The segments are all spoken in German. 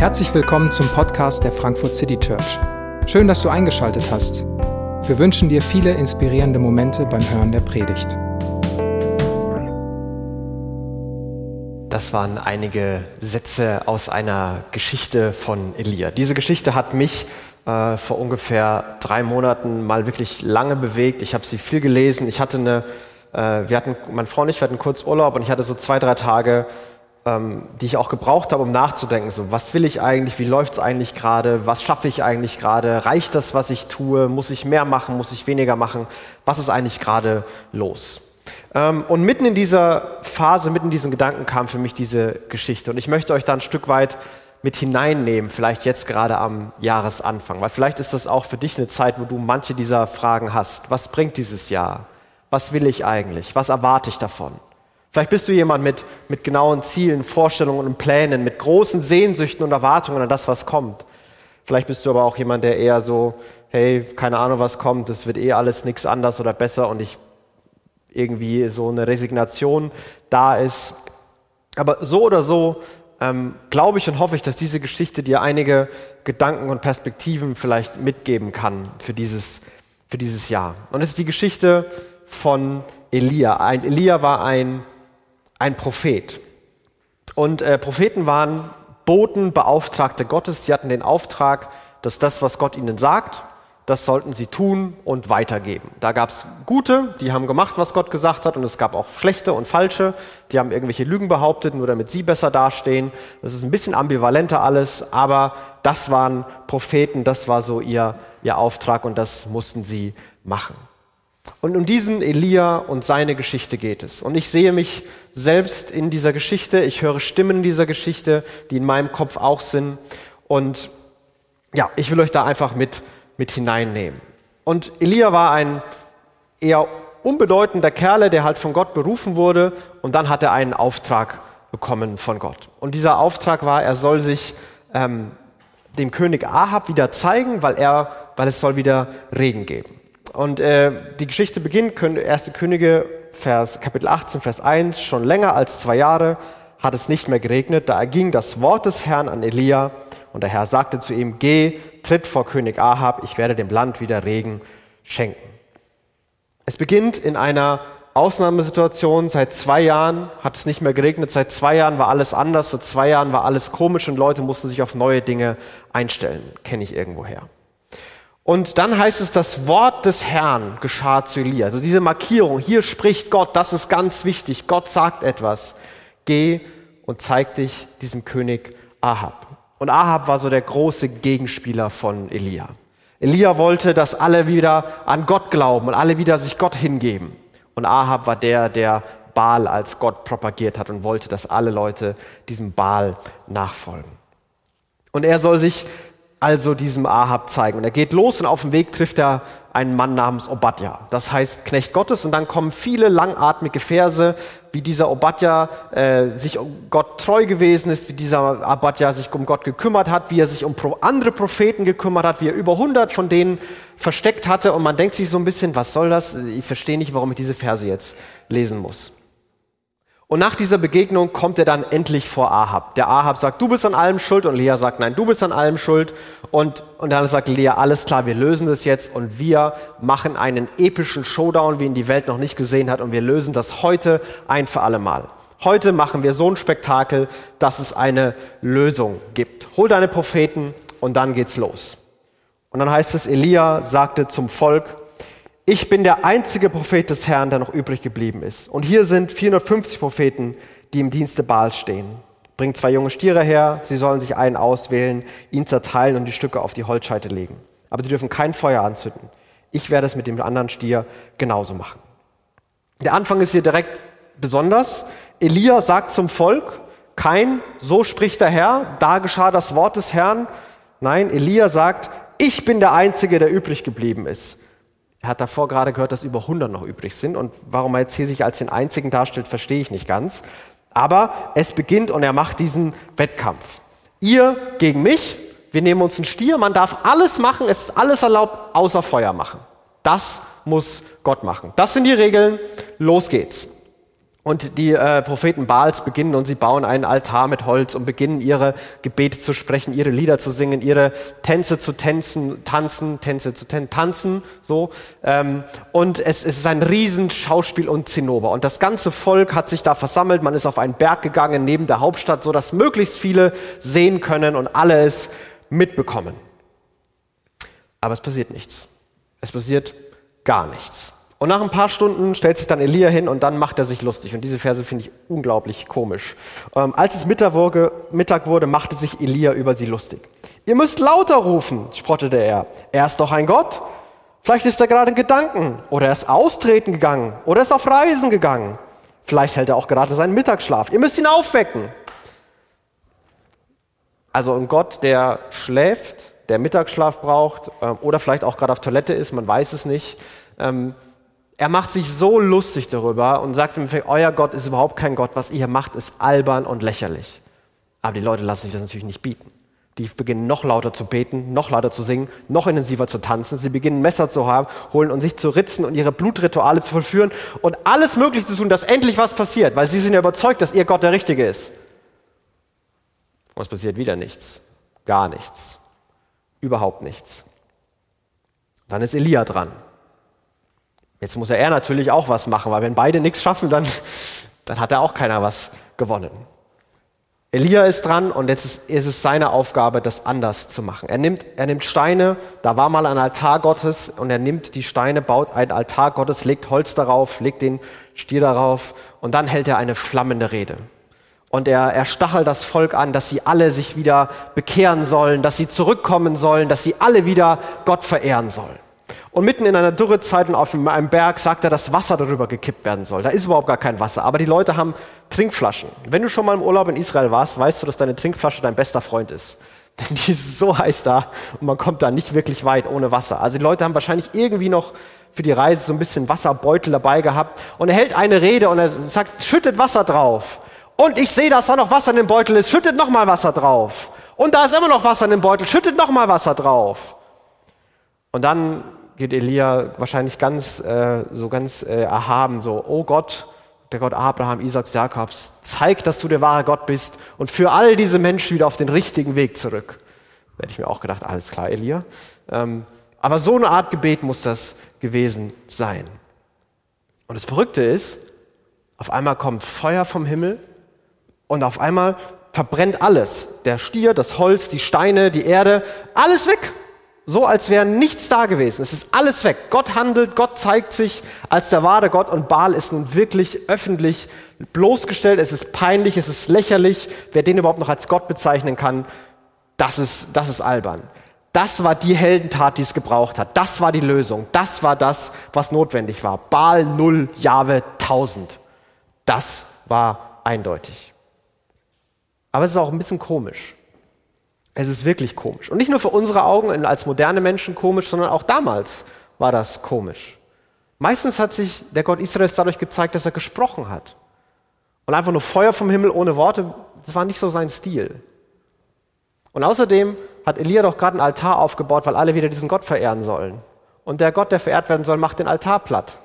Herzlich willkommen zum Podcast der Frankfurt City Church. Schön, dass du eingeschaltet hast. Wir wünschen dir viele inspirierende Momente beim Hören der Predigt. Das waren einige Sätze aus einer Geschichte von Elia. Diese Geschichte hat mich äh, vor ungefähr drei Monaten mal wirklich lange bewegt. Ich habe sie viel gelesen. Ich hatte eine, äh, wir hatten, mein Freund und ich, hatten kurz Urlaub und ich hatte so zwei, drei Tage ähm, die ich auch gebraucht habe, um nachzudenken, so was will ich eigentlich, wie läuft es eigentlich gerade, was schaffe ich eigentlich gerade, reicht das, was ich tue, muss ich mehr machen, muss ich weniger machen, was ist eigentlich gerade los? Ähm, und mitten in dieser Phase, mitten in diesen Gedanken kam für mich diese Geschichte und ich möchte euch da ein Stück weit mit hineinnehmen, vielleicht jetzt gerade am Jahresanfang, weil vielleicht ist das auch für dich eine Zeit, wo du manche dieser Fragen hast. Was bringt dieses Jahr? Was will ich eigentlich? Was erwarte ich davon? Vielleicht bist du jemand mit, mit genauen Zielen, Vorstellungen und Plänen, mit großen Sehnsüchten und Erwartungen an das, was kommt. Vielleicht bist du aber auch jemand, der eher so, hey, keine Ahnung, was kommt, es wird eh alles nichts anders oder besser und ich irgendwie so eine Resignation da ist. Aber so oder so ähm, glaube ich und hoffe ich, dass diese Geschichte dir einige Gedanken und Perspektiven vielleicht mitgeben kann für dieses, für dieses Jahr. Und es ist die Geschichte von Elia. Ein, Elia war ein ein Prophet. Und äh, Propheten waren Boten, Beauftragte Gottes. Sie hatten den Auftrag, dass das, was Gott ihnen sagt, das sollten sie tun und weitergeben. Da gab es gute, die haben gemacht, was Gott gesagt hat, und es gab auch schlechte und falsche, die haben irgendwelche Lügen behauptet, nur damit sie besser dastehen. Das ist ein bisschen ambivalenter alles, aber das waren Propheten, das war so ihr, ihr Auftrag und das mussten sie machen. Und um diesen Elia und seine Geschichte geht es. Und ich sehe mich selbst in dieser Geschichte. Ich höre Stimmen in dieser Geschichte, die in meinem Kopf auch sind. Und ja, ich will euch da einfach mit, mit hineinnehmen. Und Elia war ein eher unbedeutender Kerle, der halt von Gott berufen wurde. Und dann hat er einen Auftrag bekommen von Gott. Und dieser Auftrag war, er soll sich ähm, dem König Ahab wieder zeigen, weil, er, weil es soll wieder Regen geben. Und äh, die Geschichte beginnt, 1. Könige, Vers, Kapitel 18, Vers 1, schon länger als zwei Jahre hat es nicht mehr geregnet. Da erging das Wort des Herrn an Elia und der Herr sagte zu ihm, geh, tritt vor König Ahab, ich werde dem Land wieder Regen schenken. Es beginnt in einer Ausnahmesituation. Seit zwei Jahren hat es nicht mehr geregnet. Seit zwei Jahren war alles anders. Seit zwei Jahren war alles komisch und Leute mussten sich auf neue Dinge einstellen. Kenne ich irgendwoher. Und dann heißt es, das Wort des Herrn geschah zu Elia. Also diese Markierung, hier spricht Gott, das ist ganz wichtig. Gott sagt etwas. Geh und zeig dich diesem König Ahab. Und Ahab war so der große Gegenspieler von Elia. Elia wollte, dass alle wieder an Gott glauben und alle wieder sich Gott hingeben. Und Ahab war der, der Baal als Gott propagiert hat und wollte, dass alle Leute diesem Baal nachfolgen. Und er soll sich also diesem Ahab zeigen. Und er geht los und auf dem Weg trifft er einen Mann namens Obadja. Das heißt Knecht Gottes. Und dann kommen viele langatmige Verse, wie dieser Obadja äh, sich um Gott treu gewesen ist, wie dieser Obadja sich um Gott gekümmert hat, wie er sich um andere Propheten gekümmert hat, wie er über 100 von denen versteckt hatte. Und man denkt sich so ein bisschen, was soll das? Ich verstehe nicht, warum ich diese Verse jetzt lesen muss. Und nach dieser Begegnung kommt er dann endlich vor Ahab. Der Ahab sagt, du bist an allem schuld. Und Lea sagt, nein, du bist an allem schuld. Und, und dann sagt Lea, alles klar, wir lösen das jetzt und wir machen einen epischen Showdown, wie ihn die Welt noch nicht gesehen hat. Und wir lösen das heute ein für alle Mal. Heute machen wir so ein Spektakel, dass es eine Lösung gibt. Hol deine Propheten und dann geht's los. Und dann heißt es, Elia sagte zum Volk, ich bin der einzige Prophet des Herrn, der noch übrig geblieben ist. Und hier sind 450 Propheten, die im Dienste Baal stehen. Bringt zwei junge Stiere her, sie sollen sich einen auswählen, ihn zerteilen und die Stücke auf die Holzscheite legen. Aber sie dürfen kein Feuer anzünden. Ich werde es mit dem anderen Stier genauso machen. Der Anfang ist hier direkt besonders. Elia sagt zum Volk, kein, so spricht der Herr, da geschah das Wort des Herrn. Nein, Elia sagt, ich bin der Einzige, der übrig geblieben ist. Er hat davor gerade gehört, dass über 100 noch übrig sind. Und warum er jetzt hier sich als den einzigen darstellt, verstehe ich nicht ganz. Aber es beginnt und er macht diesen Wettkampf. Ihr gegen mich, wir nehmen uns einen Stier, man darf alles machen, es ist alles erlaubt, außer Feuer machen. Das muss Gott machen. Das sind die Regeln, los geht's. Und die äh, Propheten Baals beginnen und sie bauen einen Altar mit Holz und beginnen ihre Gebete zu sprechen, ihre Lieder zu singen, ihre Tänze zu tänzen, tanzen, Tänze zu tän tanzen, so. Ähm, und es, es ist ein Riesenschauspiel und Zinnober. Und das ganze Volk hat sich da versammelt. Man ist auf einen Berg gegangen neben der Hauptstadt, so dass möglichst viele sehen können und alle es mitbekommen. Aber es passiert nichts. Es passiert gar nichts. Und nach ein paar Stunden stellt sich dann Elia hin und dann macht er sich lustig. Und diese Verse finde ich unglaublich komisch. Ähm, als es Mittag wurde, machte sich Elia über sie lustig. Ihr müsst lauter rufen, spottete er. Er ist doch ein Gott. Vielleicht ist er gerade in Gedanken oder er ist austreten gegangen oder er ist auf Reisen gegangen. Vielleicht hält er auch gerade seinen Mittagsschlaf. Ihr müsst ihn aufwecken. Also ein Gott, der schläft, der Mittagsschlaf braucht ähm, oder vielleicht auch gerade auf Toilette ist, man weiß es nicht. Ähm, er macht sich so lustig darüber und sagt im euer Gott ist überhaupt kein Gott, was ihr hier macht, ist albern und lächerlich. Aber die Leute lassen sich das natürlich nicht bieten. Die beginnen noch lauter zu beten, noch lauter zu singen, noch intensiver zu tanzen. Sie beginnen Messer zu haben, holen und sich zu ritzen und ihre Blutrituale zu vollführen und alles Mögliche zu tun, dass endlich was passiert, weil sie sind ja überzeugt, dass ihr Gott der Richtige ist. Und es passiert wieder nichts. Gar nichts. Überhaupt nichts. Dann ist Elia dran. Jetzt muss er natürlich auch was machen, weil wenn beide nichts schaffen, dann, dann hat er auch keiner was gewonnen. Elia ist dran und jetzt ist, ist, es seine Aufgabe, das anders zu machen. Er nimmt, er nimmt Steine, da war mal ein Altar Gottes und er nimmt die Steine, baut ein Altar Gottes, legt Holz darauf, legt den Stier darauf und dann hält er eine flammende Rede. Und er, er stachelt das Volk an, dass sie alle sich wieder bekehren sollen, dass sie zurückkommen sollen, dass sie alle wieder Gott verehren sollen. Und mitten in einer Dürrezeit und auf einem Berg sagt er, dass Wasser darüber gekippt werden soll. Da ist überhaupt gar kein Wasser, aber die Leute haben Trinkflaschen. Wenn du schon mal im Urlaub in Israel warst, weißt du, dass deine Trinkflasche dein bester Freund ist. Denn die ist so heiß da und man kommt da nicht wirklich weit ohne Wasser. Also die Leute haben wahrscheinlich irgendwie noch für die Reise so ein bisschen Wasserbeutel dabei gehabt. Und er hält eine Rede und er sagt, schüttet Wasser drauf. Und ich sehe, dass da noch Wasser in dem Beutel ist. Schüttet noch mal Wasser drauf. Und da ist immer noch Wasser in dem Beutel. Schüttet noch mal Wasser drauf. Und dann geht Elia wahrscheinlich ganz, äh, so ganz äh, erhaben, so, oh Gott, der Gott Abraham, Isaaks, Jakobs, zeig, dass du der wahre Gott bist und für all diese Menschen wieder auf den richtigen Weg zurück. Da hätte ich mir auch gedacht, alles klar, Elia. Ähm, aber so eine Art Gebet muss das gewesen sein. Und das Verrückte ist, auf einmal kommt Feuer vom Himmel und auf einmal verbrennt alles. Der Stier, das Holz, die Steine, die Erde, alles weg so als wäre nichts da gewesen. Es ist alles weg. Gott handelt, Gott zeigt sich als der wahre Gott und Baal ist nun wirklich öffentlich bloßgestellt. Es ist peinlich, es ist lächerlich. Wer den überhaupt noch als Gott bezeichnen kann, das ist, das ist albern. Das war die Heldentat, die es gebraucht hat. Das war die Lösung. Das war das, was notwendig war. Baal 0, Jahwe 1000. Das war eindeutig. Aber es ist auch ein bisschen komisch. Es ist wirklich komisch. Und nicht nur für unsere Augen als moderne Menschen komisch, sondern auch damals war das komisch. Meistens hat sich der Gott Israels dadurch gezeigt, dass er gesprochen hat. Und einfach nur Feuer vom Himmel ohne Worte, das war nicht so sein Stil. Und außerdem hat Elia doch gerade einen Altar aufgebaut, weil alle wieder diesen Gott verehren sollen. Und der Gott, der verehrt werden soll, macht den Altar platt.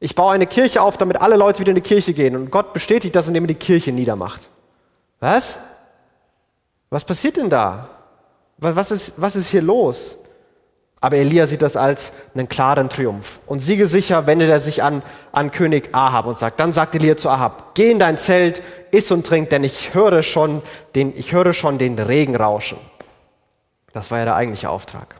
Ich baue eine Kirche auf, damit alle Leute wieder in die Kirche gehen. Und Gott bestätigt das, indem er die Kirche niedermacht. Was? Was passiert denn da? Was ist, was ist hier los? Aber Elia sieht das als einen klaren Triumph. Und siegesicher wendet er sich an, an König Ahab und sagt, dann sagt Elia zu Ahab, geh in dein Zelt, iss und trink, denn ich höre schon den, ich höre schon den Regen rauschen. Das war ja der eigentliche Auftrag.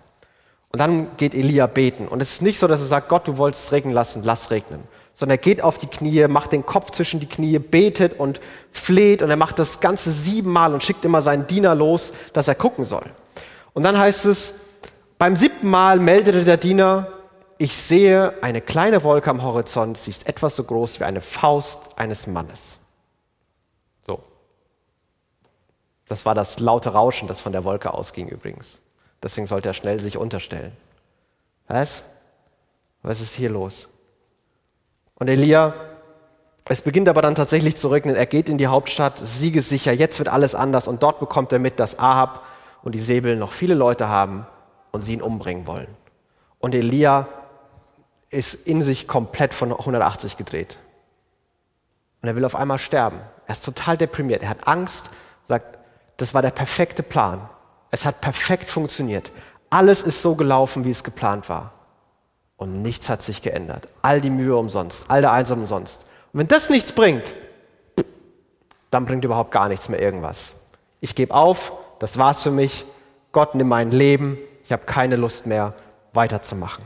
Und dann geht Elia beten. Und es ist nicht so, dass er sagt, Gott, du wolltest regnen lassen, lass regnen sondern er geht auf die Knie, macht den Kopf zwischen die Knie, betet und fleht und er macht das Ganze siebenmal und schickt immer seinen Diener los, dass er gucken soll. Und dann heißt es, beim siebten Mal meldete der Diener, ich sehe eine kleine Wolke am Horizont, sie ist etwas so groß wie eine Faust eines Mannes. So. Das war das laute Rauschen, das von der Wolke ausging übrigens. Deswegen sollte er schnell sich unterstellen. Was? Was ist hier los? Und Elia, es beginnt aber dann tatsächlich zu regnen. Er geht in die Hauptstadt, siegessicher. Jetzt wird alles anders. Und dort bekommt er mit, dass Ahab und die Säbel noch viele Leute haben und sie ihn umbringen wollen. Und Elia ist in sich komplett von 180 gedreht. Und er will auf einmal sterben. Er ist total deprimiert. Er hat Angst, sagt, das war der perfekte Plan. Es hat perfekt funktioniert. Alles ist so gelaufen, wie es geplant war. Und nichts hat sich geändert. All die Mühe umsonst, all der Einsam umsonst. Und wenn das nichts bringt, dann bringt überhaupt gar nichts mehr irgendwas. Ich gebe auf, das war's für mich. Gott nimm mein Leben. Ich habe keine Lust mehr, weiterzumachen.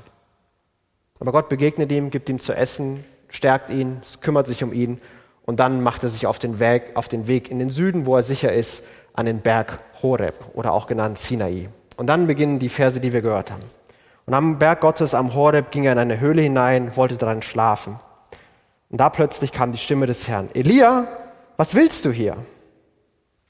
Aber Gott begegnet ihm, gibt ihm zu essen, stärkt ihn, kümmert sich um ihn und dann macht er sich auf den, Weg, auf den Weg in den Süden, wo er sicher ist, an den Berg Horeb oder auch genannt Sinai. Und dann beginnen die Verse, die wir gehört haben. Und am Berg Gottes am Horeb ging er in eine Höhle hinein, wollte daran schlafen. Und da plötzlich kam die Stimme des Herrn. Elia, was willst du hier?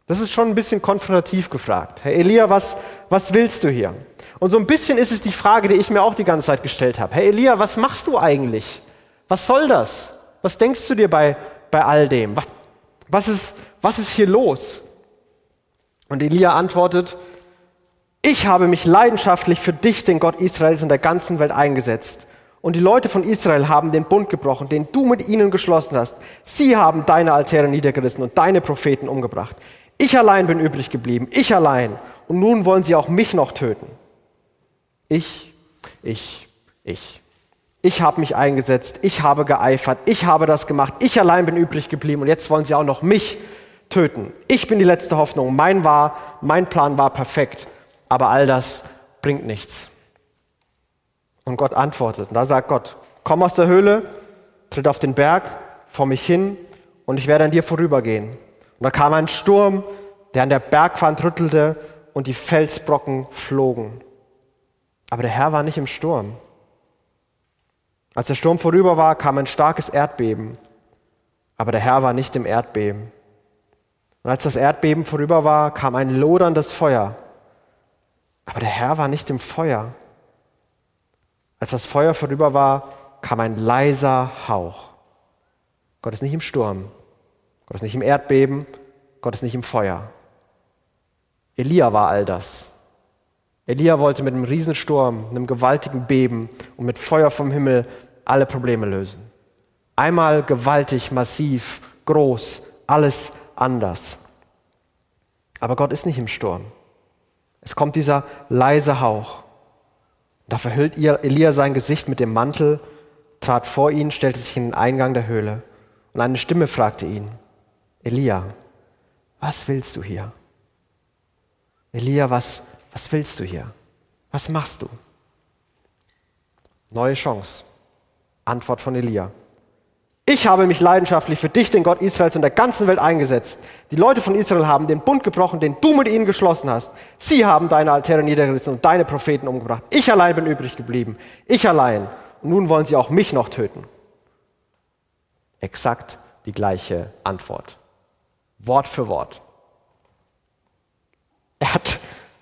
Das ist schon ein bisschen konfrontativ gefragt. Herr Elia, was, was willst du hier? Und so ein bisschen ist es die Frage, die ich mir auch die ganze Zeit gestellt habe. Herr Elia, was machst du eigentlich? Was soll das? Was denkst du dir bei, bei all dem? Was, was, ist, was ist hier los? Und Elia antwortet, ich habe mich leidenschaftlich für dich, den Gott Israels und der ganzen Welt eingesetzt. Und die Leute von Israel haben den Bund gebrochen, den du mit ihnen geschlossen hast. Sie haben deine Altäre niedergerissen und deine Propheten umgebracht. Ich allein bin übrig geblieben, ich allein. Und nun wollen sie auch mich noch töten. Ich, ich, ich. Ich habe mich eingesetzt, ich habe geeifert, ich habe das gemacht, ich allein bin übrig geblieben und jetzt wollen sie auch noch mich töten. Ich bin die letzte Hoffnung. Mein war, mein Plan war perfekt, aber all das bringt nichts. Und Gott antwortet. Und da sagt Gott: Komm aus der Höhle, tritt auf den Berg vor mich hin und ich werde an dir vorübergehen. Und da kam ein Sturm, der an der Bergwand rüttelte und die Felsbrocken flogen. Aber der Herr war nicht im Sturm. Als der Sturm vorüber war, kam ein starkes Erdbeben. Aber der Herr war nicht im Erdbeben. Und als das Erdbeben vorüber war, kam ein loderndes Feuer. Aber der Herr war nicht im Feuer. Als das Feuer vorüber war, kam ein leiser Hauch. Gott ist nicht im Sturm. Gott ist nicht im Erdbeben. Gott ist nicht im Feuer. Elia war all das. Elia wollte mit einem Riesensturm, einem gewaltigen Beben und mit Feuer vom Himmel alle Probleme lösen. Einmal gewaltig, massiv, groß, alles anders. Aber Gott ist nicht im Sturm. Es kommt dieser leise Hauch. Da verhüllt Elia sein Gesicht mit dem Mantel, trat vor ihn, stellte sich in den Eingang der Höhle. Und eine Stimme fragte ihn, Elia, was willst du hier? Elia, was, was willst du hier? Was machst du? Neue Chance. Antwort von Elia. Ich habe mich leidenschaftlich für dich, den Gott Israels und der ganzen Welt eingesetzt. Die Leute von Israel haben den Bund gebrochen, den du mit ihnen geschlossen hast. Sie haben deine Altäre niedergerissen und deine Propheten umgebracht. Ich allein bin übrig geblieben. Ich allein. Und nun wollen sie auch mich noch töten. Exakt die gleiche Antwort. Wort für Wort. Er hat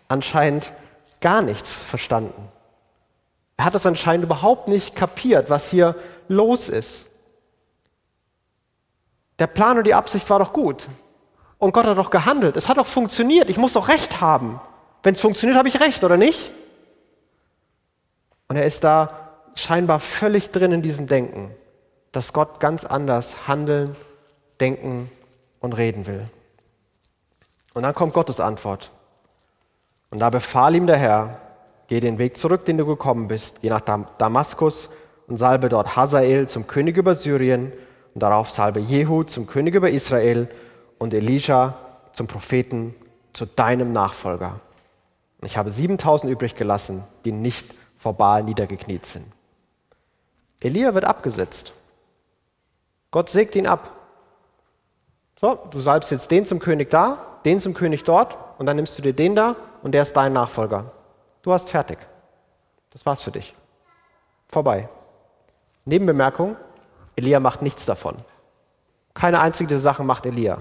anscheinend gar nichts verstanden. Er hat das anscheinend überhaupt nicht kapiert, was hier los ist. Der Plan und die Absicht war doch gut. Und Gott hat doch gehandelt. Es hat doch funktioniert. Ich muss doch Recht haben. Wenn es funktioniert, habe ich Recht, oder nicht? Und er ist da scheinbar völlig drin in diesem Denken, dass Gott ganz anders handeln, denken und reden will. Und dann kommt Gottes Antwort. Und da befahl ihm der Herr, Geh den Weg zurück, den du gekommen bist, geh nach Damaskus und salbe dort Hazael zum König über Syrien und darauf salbe Jehu zum König über Israel und Elisha zum Propheten zu deinem Nachfolger. Und ich habe 7000 übrig gelassen, die nicht vor Baal niedergekniet sind. Elia wird abgesetzt. Gott sägt ihn ab. So, du salbst jetzt den zum König da, den zum König dort und dann nimmst du dir den da und der ist dein Nachfolger. Du hast fertig. Das war's für dich. Vorbei. Nebenbemerkung, Elia macht nichts davon. Keine einzige Sache macht Elia.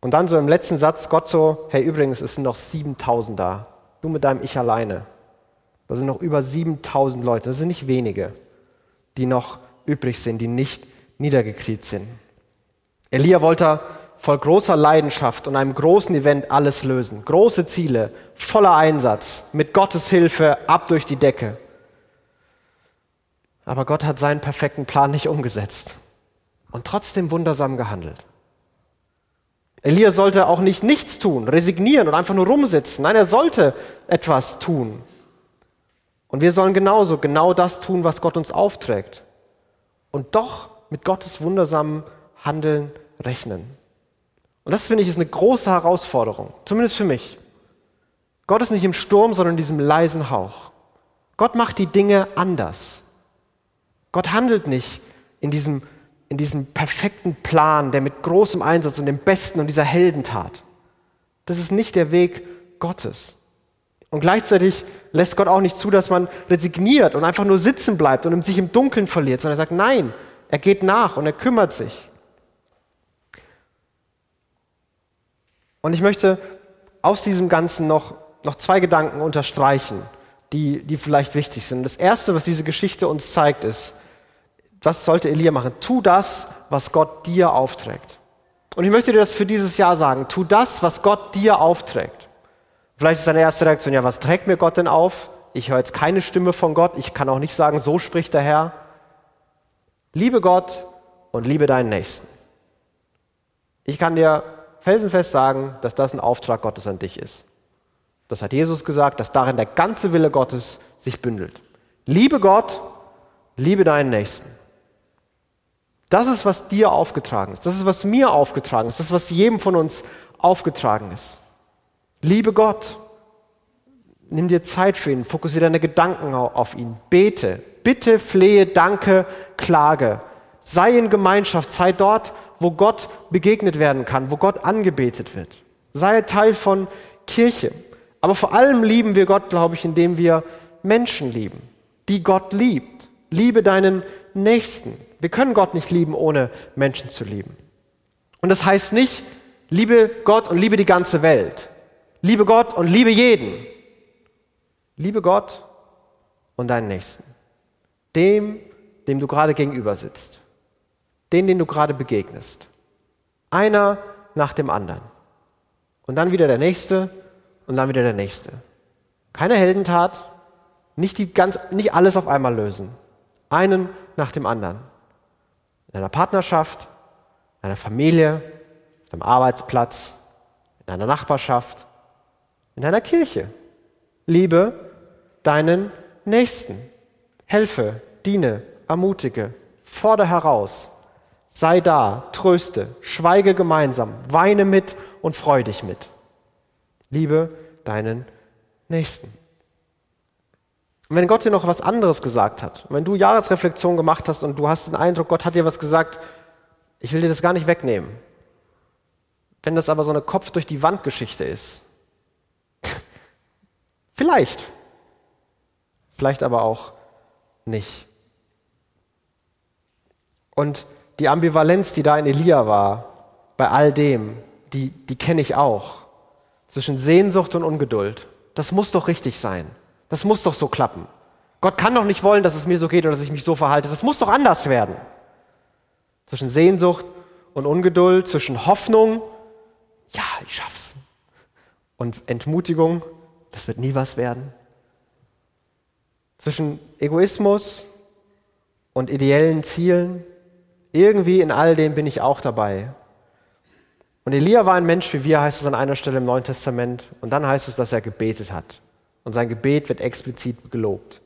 Und dann so im letzten Satz Gott so, hey übrigens, es sind noch 7000 da. Du mit deinem Ich alleine. Da sind noch über 7000 Leute. Das sind nicht wenige, die noch übrig sind, die nicht niedergekriegt sind. Elia wollte voll großer Leidenschaft und einem großen Event alles lösen. Große Ziele, voller Einsatz, mit Gottes Hilfe ab durch die Decke. Aber Gott hat seinen perfekten Plan nicht umgesetzt. und trotzdem wundersam gehandelt. Elia sollte auch nicht nichts tun, resignieren und einfach nur rumsitzen. Nein, er sollte etwas tun. Und wir sollen genauso genau das tun, was Gott uns aufträgt. Und doch mit Gottes wundersamen Handeln rechnen. Und das finde ich ist eine große Herausforderung, zumindest für mich. Gott ist nicht im Sturm, sondern in diesem leisen Hauch. Gott macht die Dinge anders. Gott handelt nicht in diesem in diesem perfekten Plan, der mit großem Einsatz und dem Besten und dieser Heldentat. Das ist nicht der Weg Gottes. Und gleichzeitig lässt Gott auch nicht zu, dass man resigniert und einfach nur sitzen bleibt und sich im Dunkeln verliert, sondern er sagt, nein, er geht nach und er kümmert sich. Und ich möchte aus diesem Ganzen noch, noch zwei Gedanken unterstreichen, die, die vielleicht wichtig sind. Das Erste, was diese Geschichte uns zeigt, ist, was sollte Elia machen? Tu das, was Gott dir aufträgt. Und ich möchte dir das für dieses Jahr sagen. Tu das, was Gott dir aufträgt. Vielleicht ist deine erste Reaktion, ja, was trägt mir Gott denn auf? Ich höre jetzt keine Stimme von Gott. Ich kann auch nicht sagen, so spricht der Herr. Liebe Gott und liebe deinen Nächsten. Ich kann dir felsenfest sagen, dass das ein Auftrag Gottes an dich ist. Das hat Jesus gesagt, dass darin der ganze Wille Gottes sich bündelt. Liebe Gott, liebe deinen Nächsten. Das ist, was dir aufgetragen ist. Das ist, was mir aufgetragen ist. Das ist, was jedem von uns aufgetragen ist. Liebe Gott. Nimm dir Zeit für ihn. Fokussiere deine Gedanken auf ihn. Bete. Bitte, flehe, danke, klage. Sei in Gemeinschaft. Sei dort, wo Gott begegnet werden kann, wo Gott angebetet wird. Sei Teil von Kirche. Aber vor allem lieben wir Gott, glaube ich, indem wir Menschen lieben, die Gott liebt. Liebe deinen Nächsten. Wir können Gott nicht lieben, ohne Menschen zu lieben. Und das heißt nicht, liebe Gott und liebe die ganze Welt. Liebe Gott und liebe jeden. Liebe Gott und deinen Nächsten. Dem, dem du gerade gegenüber sitzt. Den, den du gerade begegnest. Einer nach dem anderen. Und dann wieder der Nächste und dann wieder der Nächste. Keine Heldentat, nicht, die ganz, nicht alles auf einmal lösen. Einen nach dem anderen in deiner Partnerschaft, in deiner Familie, auf deinem Arbeitsplatz, in deiner Nachbarschaft, in deiner Kirche. Liebe deinen Nächsten. Helfe, diene, ermutige, fordere heraus. Sei da, tröste, schweige gemeinsam, weine mit und freu dich mit. Liebe deinen Nächsten. Und wenn Gott dir noch was anderes gesagt hat, wenn du Jahresreflexion gemacht hast und du hast den Eindruck, Gott hat dir was gesagt, ich will dir das gar nicht wegnehmen. Wenn das aber so eine Kopf durch die Wand Geschichte ist, vielleicht, vielleicht aber auch nicht. Und die Ambivalenz, die da in Elia war, bei all dem, die, die kenne ich auch. Zwischen Sehnsucht und Ungeduld. Das muss doch richtig sein. Das muss doch so klappen. Gott kann doch nicht wollen, dass es mir so geht oder dass ich mich so verhalte. Das muss doch anders werden. Zwischen Sehnsucht und Ungeduld, zwischen Hoffnung, ja, ich schaff's, und Entmutigung, das wird nie was werden. Zwischen Egoismus und ideellen Zielen, irgendwie in all dem bin ich auch dabei. Und Elia war ein Mensch wie wir, heißt es an einer Stelle im Neuen Testament. Und dann heißt es, dass er gebetet hat. Und sein Gebet wird explizit gelobt.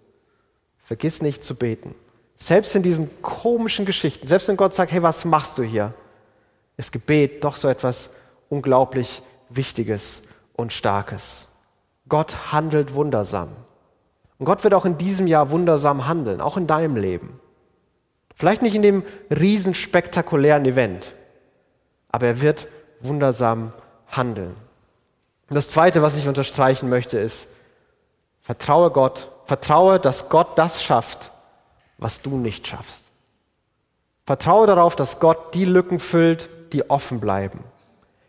Vergiss nicht zu beten. Selbst in diesen komischen Geschichten, selbst wenn Gott sagt, hey, was machst du hier, ist Gebet doch so etwas unglaublich Wichtiges und Starkes. Gott handelt wundersam. Und Gott wird auch in diesem Jahr wundersam handeln, auch in deinem Leben. Vielleicht nicht in dem riesen spektakulären Event, aber er wird wundersam handeln. Und das Zweite, was ich unterstreichen möchte, ist, Vertraue Gott. Vertraue, dass Gott das schafft, was du nicht schaffst. Vertraue darauf, dass Gott die Lücken füllt, die offen bleiben.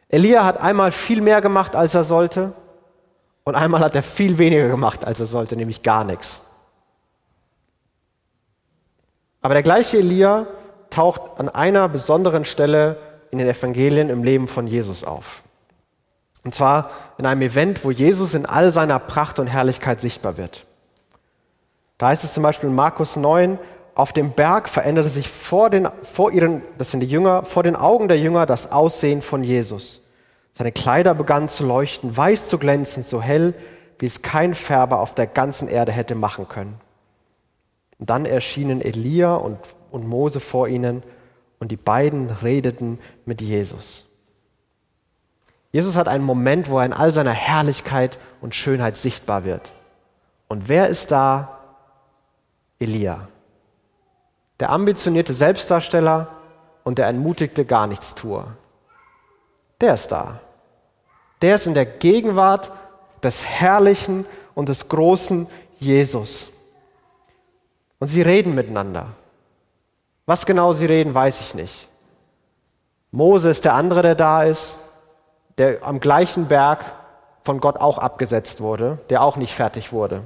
Elia hat einmal viel mehr gemacht, als er sollte, und einmal hat er viel weniger gemacht, als er sollte, nämlich gar nichts. Aber der gleiche Elia taucht an einer besonderen Stelle in den Evangelien im Leben von Jesus auf. Und zwar in einem Event, wo Jesus in all seiner Pracht und Herrlichkeit sichtbar wird. Da heißt es zum Beispiel in Markus 9, auf dem Berg veränderte sich vor, den, vor ihren, das sind die Jünger, vor den Augen der Jünger das Aussehen von Jesus. Seine Kleider begannen zu leuchten, weiß zu glänzen, so hell, wie es kein Färber auf der ganzen Erde hätte machen können. Und dann erschienen Elia und, und Mose vor ihnen und die beiden redeten mit Jesus. Jesus hat einen Moment, wo er in all seiner Herrlichkeit und Schönheit sichtbar wird. Und wer ist da? Elia. Der ambitionierte Selbstdarsteller und der entmutigte Garnichtstuer. Der ist da. Der ist in der Gegenwart des herrlichen und des großen Jesus. Und sie reden miteinander. Was genau sie reden, weiß ich nicht. Mose ist der andere, der da ist, der am gleichen Berg von Gott auch abgesetzt wurde, der auch nicht fertig wurde.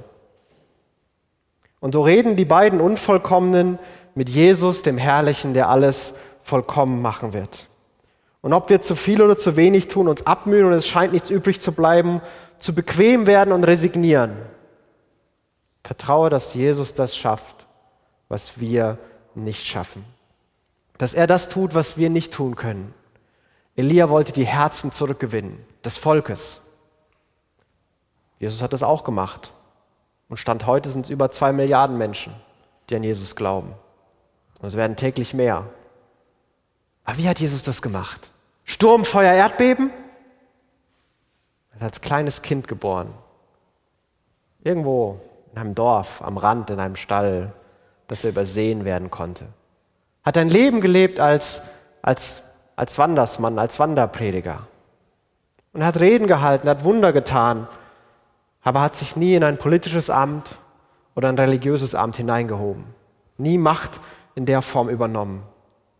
Und so reden die beiden Unvollkommenen mit Jesus, dem Herrlichen, der alles vollkommen machen wird. Und ob wir zu viel oder zu wenig tun, uns abmühen und es scheint nichts übrig zu bleiben, zu bequem werden und resignieren. Vertraue, dass Jesus das schafft, was wir nicht schaffen. Dass er das tut, was wir nicht tun können. Elia wollte die Herzen zurückgewinnen, des Volkes. Jesus hat das auch gemacht. Und Stand heute sind es über zwei Milliarden Menschen, die an Jesus glauben. Und es werden täglich mehr. Aber wie hat Jesus das gemacht? Sturm, Feuer, Erdbeben? Er ist als kleines Kind geboren. Irgendwo in einem Dorf, am Rand, in einem Stall, das er übersehen werden konnte. Hat ein Leben gelebt als, als, als Wandersmann, als Wanderprediger. Und hat Reden gehalten, hat Wunder getan, aber hat sich nie in ein politisches Amt oder ein religiöses Amt hineingehoben. Nie Macht in der Form übernommen.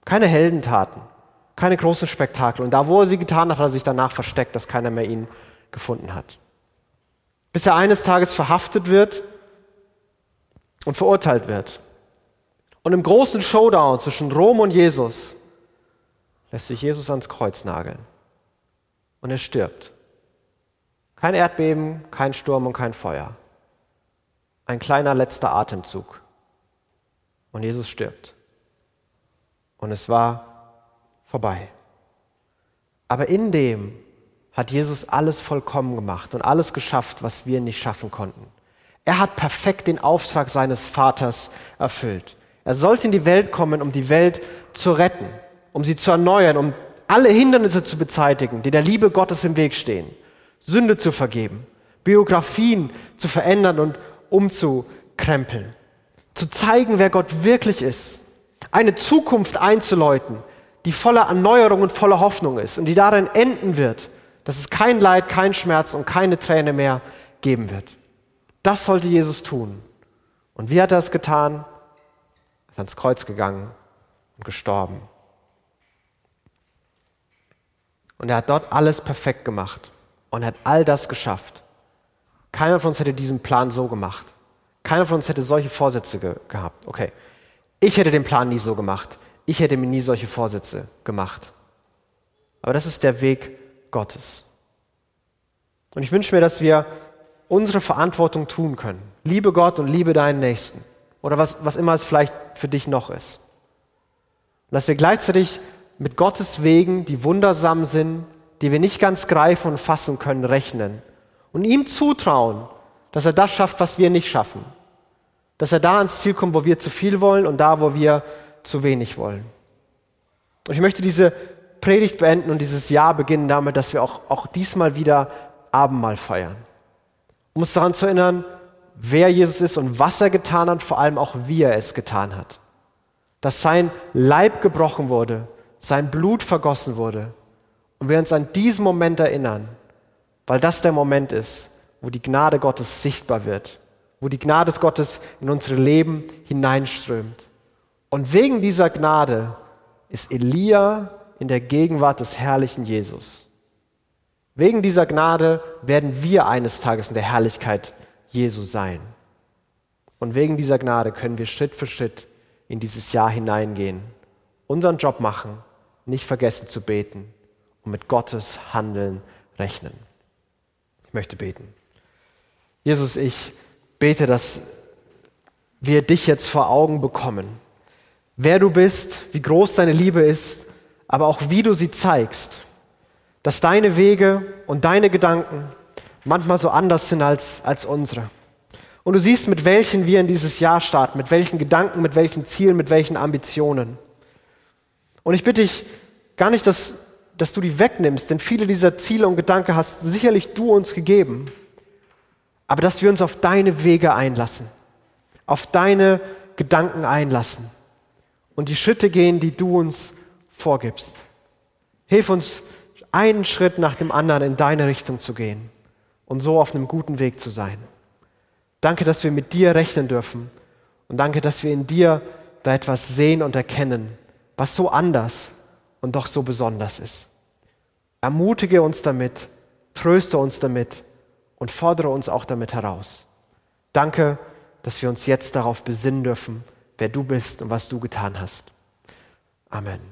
Keine Heldentaten, keine großen Spektakel. Und da, wo er sie getan hat, hat er sich danach versteckt, dass keiner mehr ihn gefunden hat. Bis er eines Tages verhaftet wird und verurteilt wird. Und im großen Showdown zwischen Rom und Jesus lässt sich Jesus ans Kreuz nageln. Und er stirbt. Kein Erdbeben, kein Sturm und kein Feuer. Ein kleiner letzter Atemzug. Und Jesus stirbt. Und es war vorbei. Aber in dem hat Jesus alles vollkommen gemacht und alles geschafft, was wir nicht schaffen konnten. Er hat perfekt den Auftrag seines Vaters erfüllt. Er sollte in die Welt kommen, um die Welt zu retten, um sie zu erneuern, um alle Hindernisse zu beseitigen, die der Liebe Gottes im Weg stehen, Sünde zu vergeben, Biografien zu verändern und umzukrempeln, zu zeigen, wer Gott wirklich ist, eine Zukunft einzuläuten, die voller Erneuerung und voller Hoffnung ist und die darin enden wird, dass es kein Leid, kein Schmerz und keine Träne mehr geben wird. Das sollte Jesus tun. Und wie hat er es getan? Er ist ans Kreuz gegangen und gestorben. Und er hat dort alles perfekt gemacht und hat all das geschafft. Keiner von uns hätte diesen Plan so gemacht. Keiner von uns hätte solche Vorsätze ge gehabt. Okay, ich hätte den Plan nie so gemacht. Ich hätte mir nie solche Vorsätze gemacht. Aber das ist der Weg Gottes. Und ich wünsche mir, dass wir unsere Verantwortung tun können. Liebe Gott und liebe deinen Nächsten. Oder was, was immer es vielleicht für dich noch ist. Und dass wir gleichzeitig mit Gottes Wegen, die wundersam sind, die wir nicht ganz greifen und fassen können, rechnen. Und ihm zutrauen, dass er das schafft, was wir nicht schaffen. Dass er da ans Ziel kommt, wo wir zu viel wollen und da, wo wir zu wenig wollen. Und ich möchte diese Predigt beenden und dieses Jahr beginnen damit, dass wir auch, auch diesmal wieder Abendmahl feiern. Um uns daran zu erinnern, wer Jesus ist und was er getan hat, vor allem auch wie er es getan hat. Dass sein Leib gebrochen wurde, sein Blut vergossen wurde. Und wir uns an diesen Moment erinnern, weil das der Moment ist, wo die Gnade Gottes sichtbar wird, wo die Gnade Gottes in unsere Leben hineinströmt. Und wegen dieser Gnade ist Elia in der Gegenwart des herrlichen Jesus. Wegen dieser Gnade werden wir eines Tages in der Herrlichkeit Jesu sein. Und wegen dieser Gnade können wir Schritt für Schritt in dieses Jahr hineingehen, unseren Job machen, nicht vergessen zu beten und mit Gottes Handeln rechnen. Ich möchte beten. Jesus, ich bete, dass wir dich jetzt vor Augen bekommen. Wer du bist, wie groß deine Liebe ist, aber auch wie du sie zeigst. Dass deine Wege und deine Gedanken manchmal so anders sind als, als unsere. Und du siehst, mit welchen wir in dieses Jahr starten, mit welchen Gedanken, mit welchen Zielen, mit welchen Ambitionen. Und ich bitte dich gar nicht, dass, dass du die wegnimmst, denn viele dieser Ziele und Gedanken hast sicherlich du uns gegeben. Aber dass wir uns auf deine Wege einlassen, auf deine Gedanken einlassen und die Schritte gehen, die du uns vorgibst. Hilf uns, einen Schritt nach dem anderen in deine Richtung zu gehen und so auf einem guten Weg zu sein. Danke, dass wir mit dir rechnen dürfen und danke, dass wir in dir da etwas sehen und erkennen, was so anders und doch so besonders ist. Ermutige uns damit, tröste uns damit und fordere uns auch damit heraus. Danke, dass wir uns jetzt darauf besinnen dürfen, wer du bist und was du getan hast. Amen.